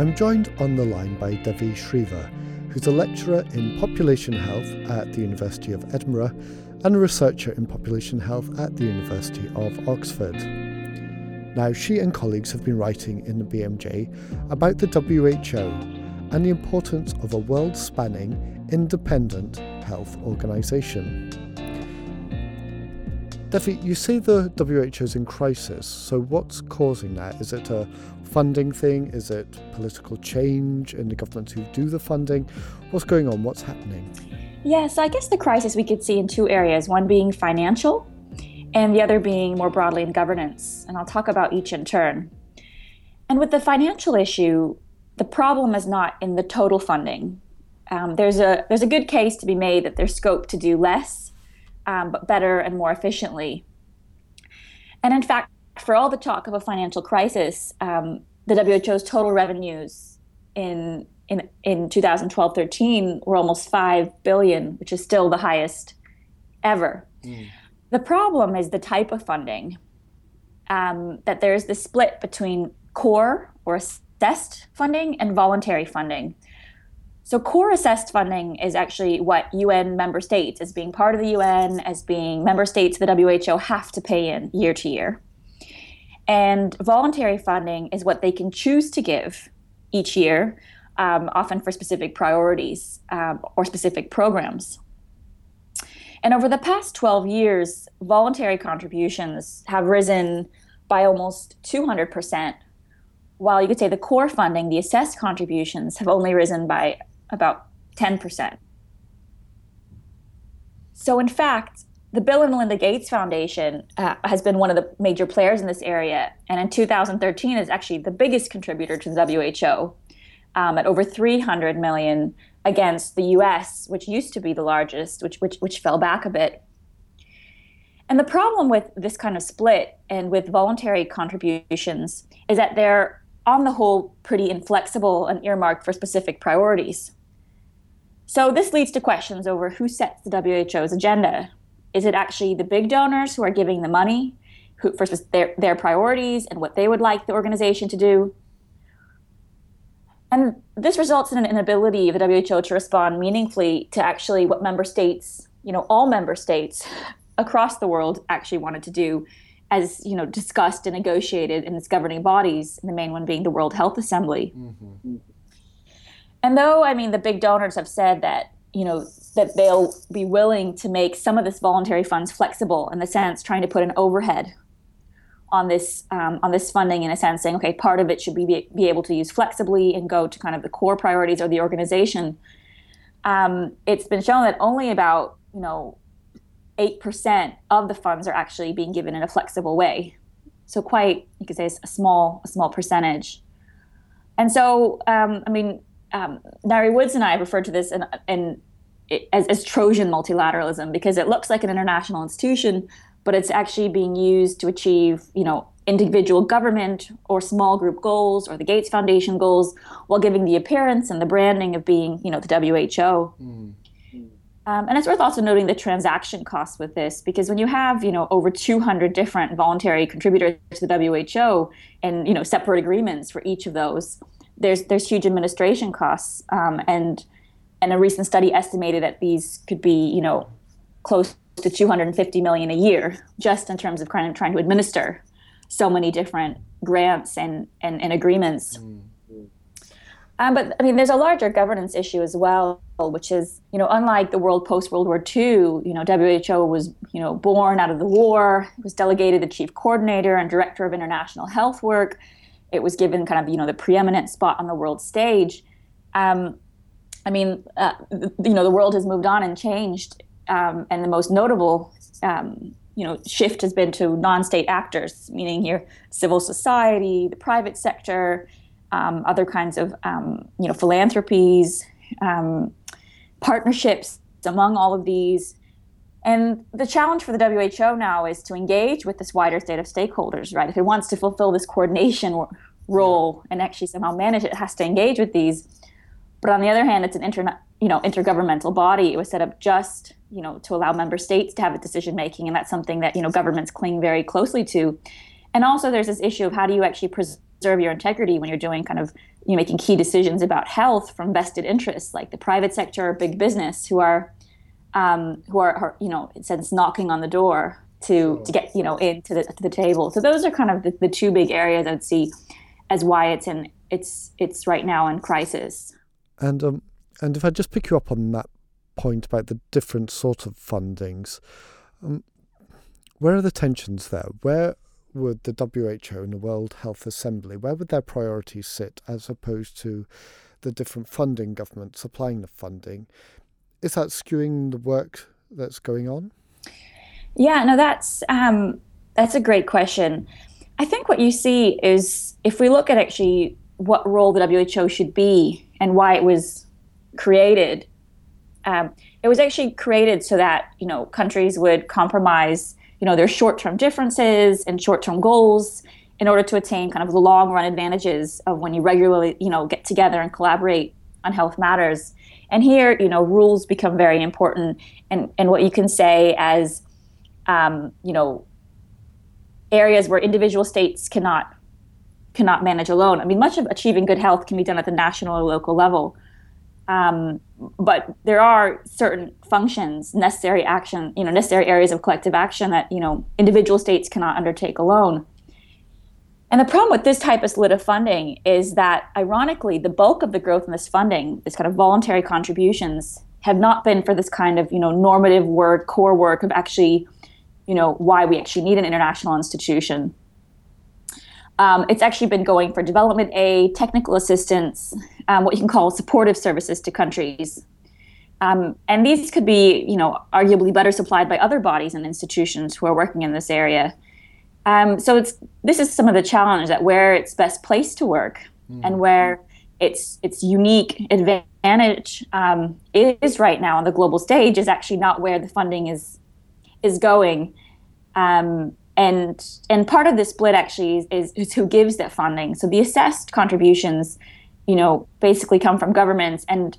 I'm joined on the line by Devi Sridhar, who's a lecturer in population health at the University of Edinburgh and a researcher in population health at the University of Oxford. Now, she and colleagues have been writing in the BMJ about the WHO and the importance of a world spanning, independent health organisation. Devi, you say the WHO is in crisis, so what's causing that? Is it a funding thing? Is it political change in the governments who do the funding? What's going on? What's happening? Yeah, so I guess the crisis we could see in two areas one being financial, and the other being more broadly in governance. And I'll talk about each in turn. And with the financial issue, the problem is not in the total funding. Um, there's a there's a good case to be made that there's scope to do less, um, but better and more efficiently. And in fact, for all the talk of a financial crisis, um, the WHO's total revenues in in in 2012-13 were almost five billion, which is still the highest ever. Mm. The problem is the type of funding. Um, that there's the split between core or assessed funding and voluntary funding. So, core assessed funding is actually what UN member states, as being part of the UN, as being member states the WHO have to pay in year to year. And voluntary funding is what they can choose to give each year, um, often for specific priorities um, or specific programs. And over the past 12 years, voluntary contributions have risen by almost 200%, while you could say the core funding, the assessed contributions, have only risen by about 10%. So, in fact, the Bill and Melinda Gates Foundation uh, has been one of the major players in this area, and in 2013 is actually the biggest contributor to the WHO um, at over 300 million against the U.S., which used to be the largest, which which which fell back a bit. And the problem with this kind of split and with voluntary contributions is that they're on the whole pretty inflexible and earmarked for specific priorities. So this leads to questions over who sets the WHO's agenda is it actually the big donors who are giving the money who, for their, their priorities and what they would like the organization to do? And this results in an inability of the WHO to respond meaningfully to actually what member states, you know, all member states across the world actually wanted to do as, you know, discussed and negotiated in its governing bodies, the main one being the World Health Assembly. Mm-hmm. And though, I mean, the big donors have said that you know that they'll be willing to make some of this voluntary funds flexible in the sense trying to put an overhead on this um, on this funding in a sense saying okay part of it should be be able to use flexibly and go to kind of the core priorities of the organization. Um, it's been shown that only about you know 8% of the funds are actually being given in a flexible way. So quite you could say a small a small percentage. And so um, i mean um, Ngaire Woods and I referred to this in, in, as, as Trojan multilateralism because it looks like an international institution, but it's actually being used to achieve, you know, individual government or small group goals or the Gates Foundation goals, while giving the appearance and the branding of being, you know, the WHO. Mm. Um, and it's worth also noting the transaction costs with this because when you have, you know, over 200 different voluntary contributors to the WHO and, you know, separate agreements for each of those, there's there's huge administration costs, um, and and a recent study estimated that these could be you know close to 250 million a year just in terms of kind of trying to administer so many different grants and and, and agreements. Mm. Um, but I mean, there's a larger governance issue as well, which is, you know, unlike the world post World War II, you know, WHO was, you know, born out of the war. It was delegated the chief coordinator and director of international health work it was given kind of you know the preeminent spot on the world stage. Um, I mean, uh, you know, the world has moved on and changed, um, and the most notable, um, you know, shift has been to non-state actors, meaning here civil society, the private sector, um, other kinds of, um, you know, philanthropies, um, partnerships among all of these. And the challenge for the WHO now is to engage with this wider state of stakeholders, right? If it wants to fulfill this coordination role and actually somehow manage it, it has to engage with these. But on the other hand, it's an you know, intergovernmental body. It was set up just, you know, to allow member states to have a decision making, and that's something that you know governments cling very closely to. And also, there's this issue of how do you actually preserve your integrity when you're doing kind of you know, making key decisions about health from vested interests like the private sector or big business who are um, who are, are, you know in a sense knocking on the door to to get you know into the to the table. So those are kind of the, the two big areas I'd see as why it's in it's it's right now in crisis. And um and if I just pick you up on that point about the different sort of fundings, um, where are the tensions there? Where would the WHO and the World Health Assembly, where would their priorities sit as opposed to the different funding governments supplying the funding? Is that skewing the work that's going on? Yeah, no, that's um, that's a great question. I think what you see is if we look at actually what role the WHO should be and why it was created, um, it was actually created so that you know countries would compromise you know their short-term differences and short-term goals in order to attain kind of the long-run advantages of when you regularly you know get together and collaborate on health matters. And here, you know, rules become very important, and and what you can say as um, you know areas where individual states cannot cannot manage alone. I mean, much of achieving good health can be done at the national or local level. Um, but there are certain functions, necessary action, you know, necessary areas of collective action that you know individual states cannot undertake alone. And the problem with this type of split of funding is that, ironically, the bulk of the growth in this funding, this kind of voluntary contributions, have not been for this kind of you know normative work, core work of actually, you know, why we actually need an international institution. Um, it's actually been going for development aid, technical assistance, um, what you can call supportive services to countries. Um, and these could be, you know, arguably better supplied by other bodies and institutions who are working in this area. Um, so it's this is some of the challenge that where it's best placed to work mm. and where its its unique advantage um, is right now on the global stage is actually not where the funding is is going. Um, and and part of the split actually is, is, is who gives that funding. So the assessed contributions you know, basically come from governments, and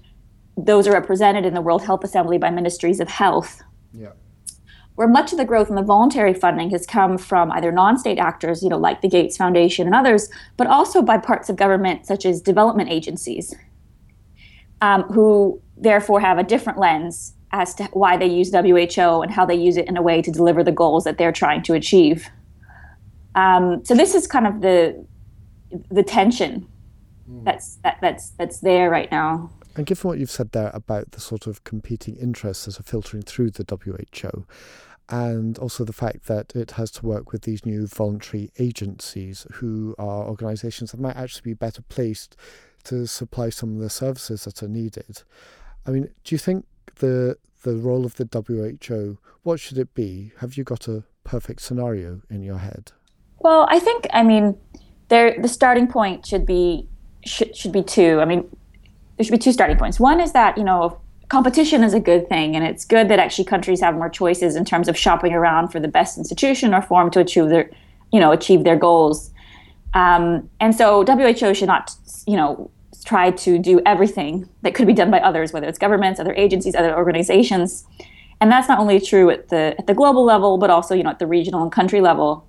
those are represented in the World Health Assembly by ministries of health. Yeah. Where much of the growth in the voluntary funding has come from either non-state actors, you know, like the Gates Foundation and others, but also by parts of government such as development agencies, um, who therefore have a different lens as to why they use WHO and how they use it in a way to deliver the goals that they're trying to achieve. Um, so this is kind of the the tension Mm. that's that, that's that's there right now. And given what you've said there about the sort of competing interests that are filtering through the WHO, and also the fact that it has to work with these new voluntary agencies who are organisations that might actually be better placed to supply some of the services that are needed. I mean, do you think the the role of the WHO, what should it be? Have you got a perfect scenario in your head? Well, I think I mean there the starting point should be should, should be two. I mean, there should be two starting points. One is that, you know, competition is a good thing, and it's good that actually countries have more choices in terms of shopping around for the best institution or form to achieve their, you know, achieve their goals. Um, and so WHO should not, you know, try to do everything that could be done by others, whether it's governments, other agencies, other organizations. And that's not only true at the at the global level, but also, you know, at the regional and country level.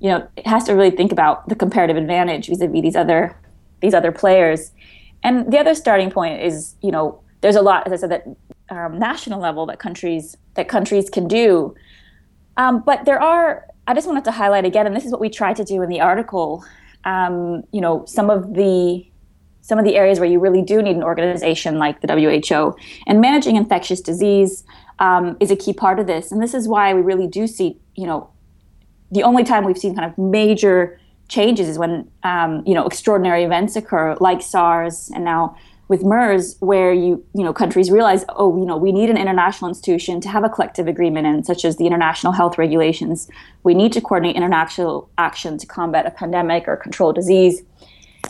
You know, it has to really think about the comparative advantage vis-a-vis these other these other players. And the other starting point is, you know, there's a lot, as I said, that um, national level that countries that countries can do. Um, but there are. I just wanted to highlight again, and this is what we try to do in the article. Um, you know, some of the some of the areas where you really do need an organization like the WHO, and managing infectious disease um, is a key part of this. And this is why we really do see, you know, the only time we've seen kind of major changes is when um, you know extraordinary events occur, like SARS and now with MERS, where you you know countries realize, oh, you know, we need an international institution to have a collective agreement in, such as the international health regulations. We need to coordinate international action to combat a pandemic or control disease,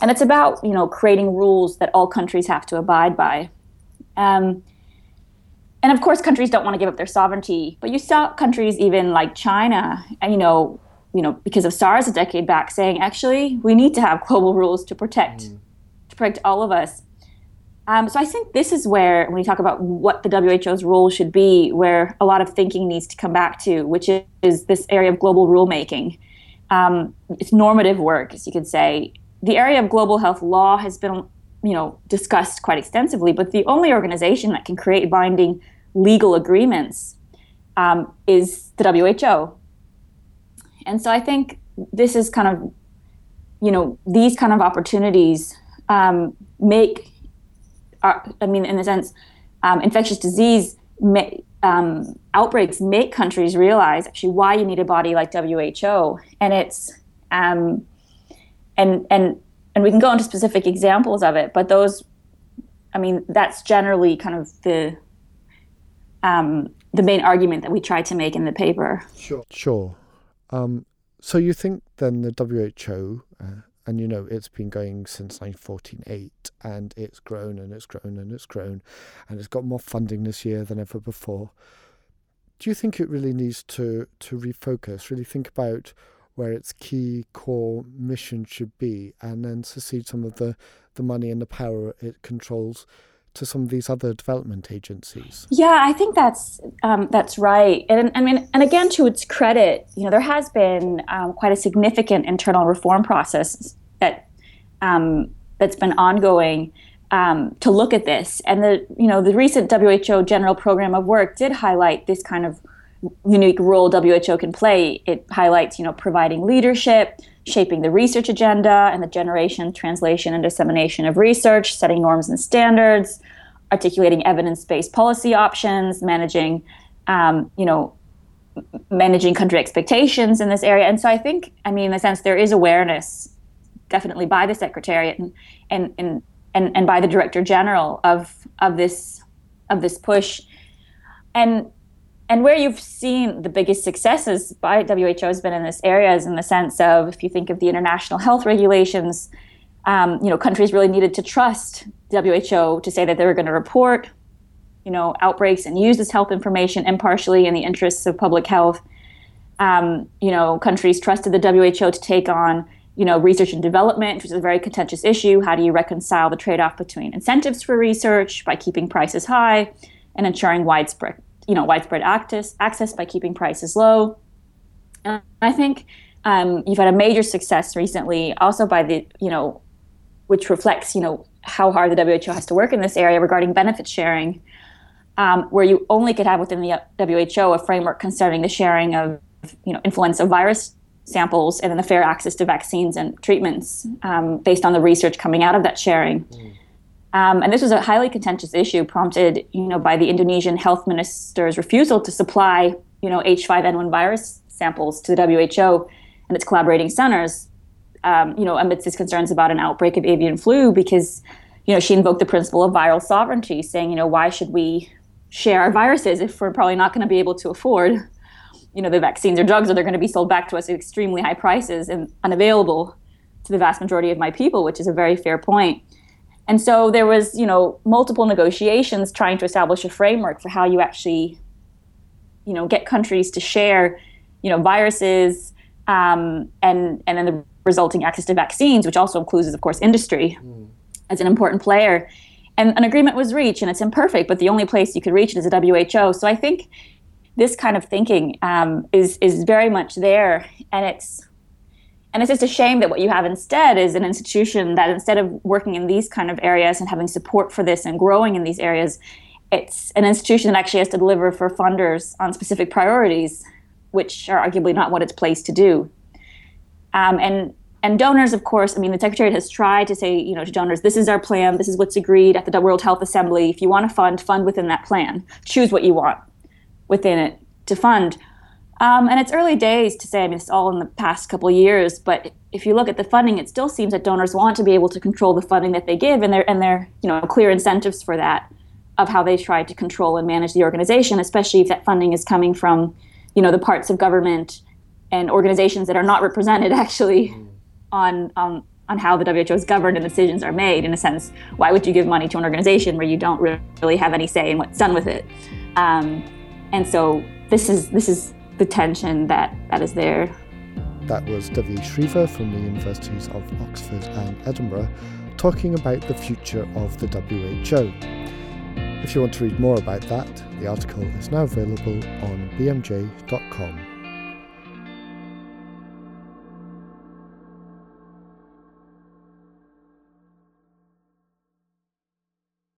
and it's about you know creating rules that all countries have to abide by. Um, and of course, countries don't want to give up their sovereignty, but you saw countries even like China, and you know, you know, because of SARS a decade back, saying actually we need to have global rules to protect mm. to protect all of us. Um, so I think this is where, when we talk about what the WHO's role should be, where a lot of thinking needs to come back to, which is, is this area of global rulemaking. Um, it's normative work, as you could say, the area of global health law has been, you know, discussed quite extensively, but the only organization that can create binding legal agreements um, is the WHO. And so I think this is kind of, you know, these kind of opportunities um, make, uh, I mean, in a sense, um, infectious disease may, um, outbreaks make countries realize actually why you need a body like WHO, and it's um, and and and we can go into specific examples of it, but those, I mean, that's generally kind of the um, the main argument that we try to make in the paper. Sure. Sure. Um, so you think then the WHO, uh, and you know it's been going since 1948, and it's grown and it's grown and it's grown, and it's got more funding this year than ever before. Do you think it really needs to to refocus, really think about where its key core mission should be, and then to see some of the the money and the power it controls to some of these other development agencies. Yeah, I think that's um, that's right. And I mean, and again, to its credit, you know, there has been um, quite a significant internal reform process that um, that's been ongoing um, to look at this. And the you know the recent WHO General Program of Work did highlight this kind of unique role WHO can play. It highlights you know providing leadership shaping the research agenda and the generation, translation, and dissemination of research, setting norms and standards, articulating evidence-based policy options, managing, um, you know, managing country expectations in this area. And so I think, I mean, in a sense, there is awareness definitely by the Secretariat and and and and, and by the Director General of of this of this push. And and where you've seen the biggest successes by WHO has been in this area is in the sense of if you think of the international health regulations, um, you know, countries really needed to trust WHO to say that they were going to report, you know, outbreaks and use this health information impartially in the interests of public health. Um, you know, countries trusted the WHO to take on, you know, research and development, which is a very contentious issue. How do you reconcile the trade-off between incentives for research by keeping prices high and ensuring widespread you know widespread access access by keeping prices low. And I think um, you've had a major success recently, also by the you know, which reflects you know how hard the WHO has to work in this area regarding benefit sharing, um, where you only could have within the WHO a framework concerning the sharing of you know influenza virus samples and then the fair access to vaccines and treatments um, based on the research coming out of that sharing. Mm. Um, and this was a highly contentious issue, prompted, you know, by the Indonesian health minister's refusal to supply, you know, H5N1 virus samples to the WHO and its collaborating centers, um, you know, amidst his concerns about an outbreak of avian flu, because, you know, she invoked the principle of viral sovereignty, saying, you know, why should we share our viruses if we're probably not going to be able to afford, you know, the vaccines or drugs, or they're going to be sold back to us at extremely high prices and unavailable to the vast majority of my people, which is a very fair point. And so there was, you know, multiple negotiations trying to establish a framework for how you actually, you know, get countries to share, you know, viruses um, and and then the resulting access to vaccines, which also includes, of course, industry mm. as an important player. And an agreement was reached, and it's imperfect, but the only place you could reach it is the WHO. So I think this kind of thinking um, is is very much there, and it's and it's just a shame that what you have instead is an institution that instead of working in these kind of areas and having support for this and growing in these areas, it's an institution that actually has to deliver for funders on specific priorities, which are arguably not what it's placed to do. Um, and and donors, of course, I mean, the Secretariat has tried to say, you know, to donors, this is our plan, this is what's agreed at the World Health Assembly. If you want to fund, fund within that plan. Choose what you want within it to fund. Um, and it's early days to say, I mean, it's all in the past couple of years, but if you look at the funding, it still seems that donors want to be able to control the funding that they give, and there and there you know clear incentives for that of how they try to control and manage the organization, especially if that funding is coming from you know the parts of government and organizations that are not represented actually mm. on on on how the WHO is governed and decisions are made. In a sense, why would you give money to an organization where you don't really have any say in what's done with it? Um, and so this is this is the tension that, that is there. That was Devi Sridhar from the Universities of Oxford and Edinburgh talking about the future of the WHO. If you want to read more about that, the article is now available on bmj.com.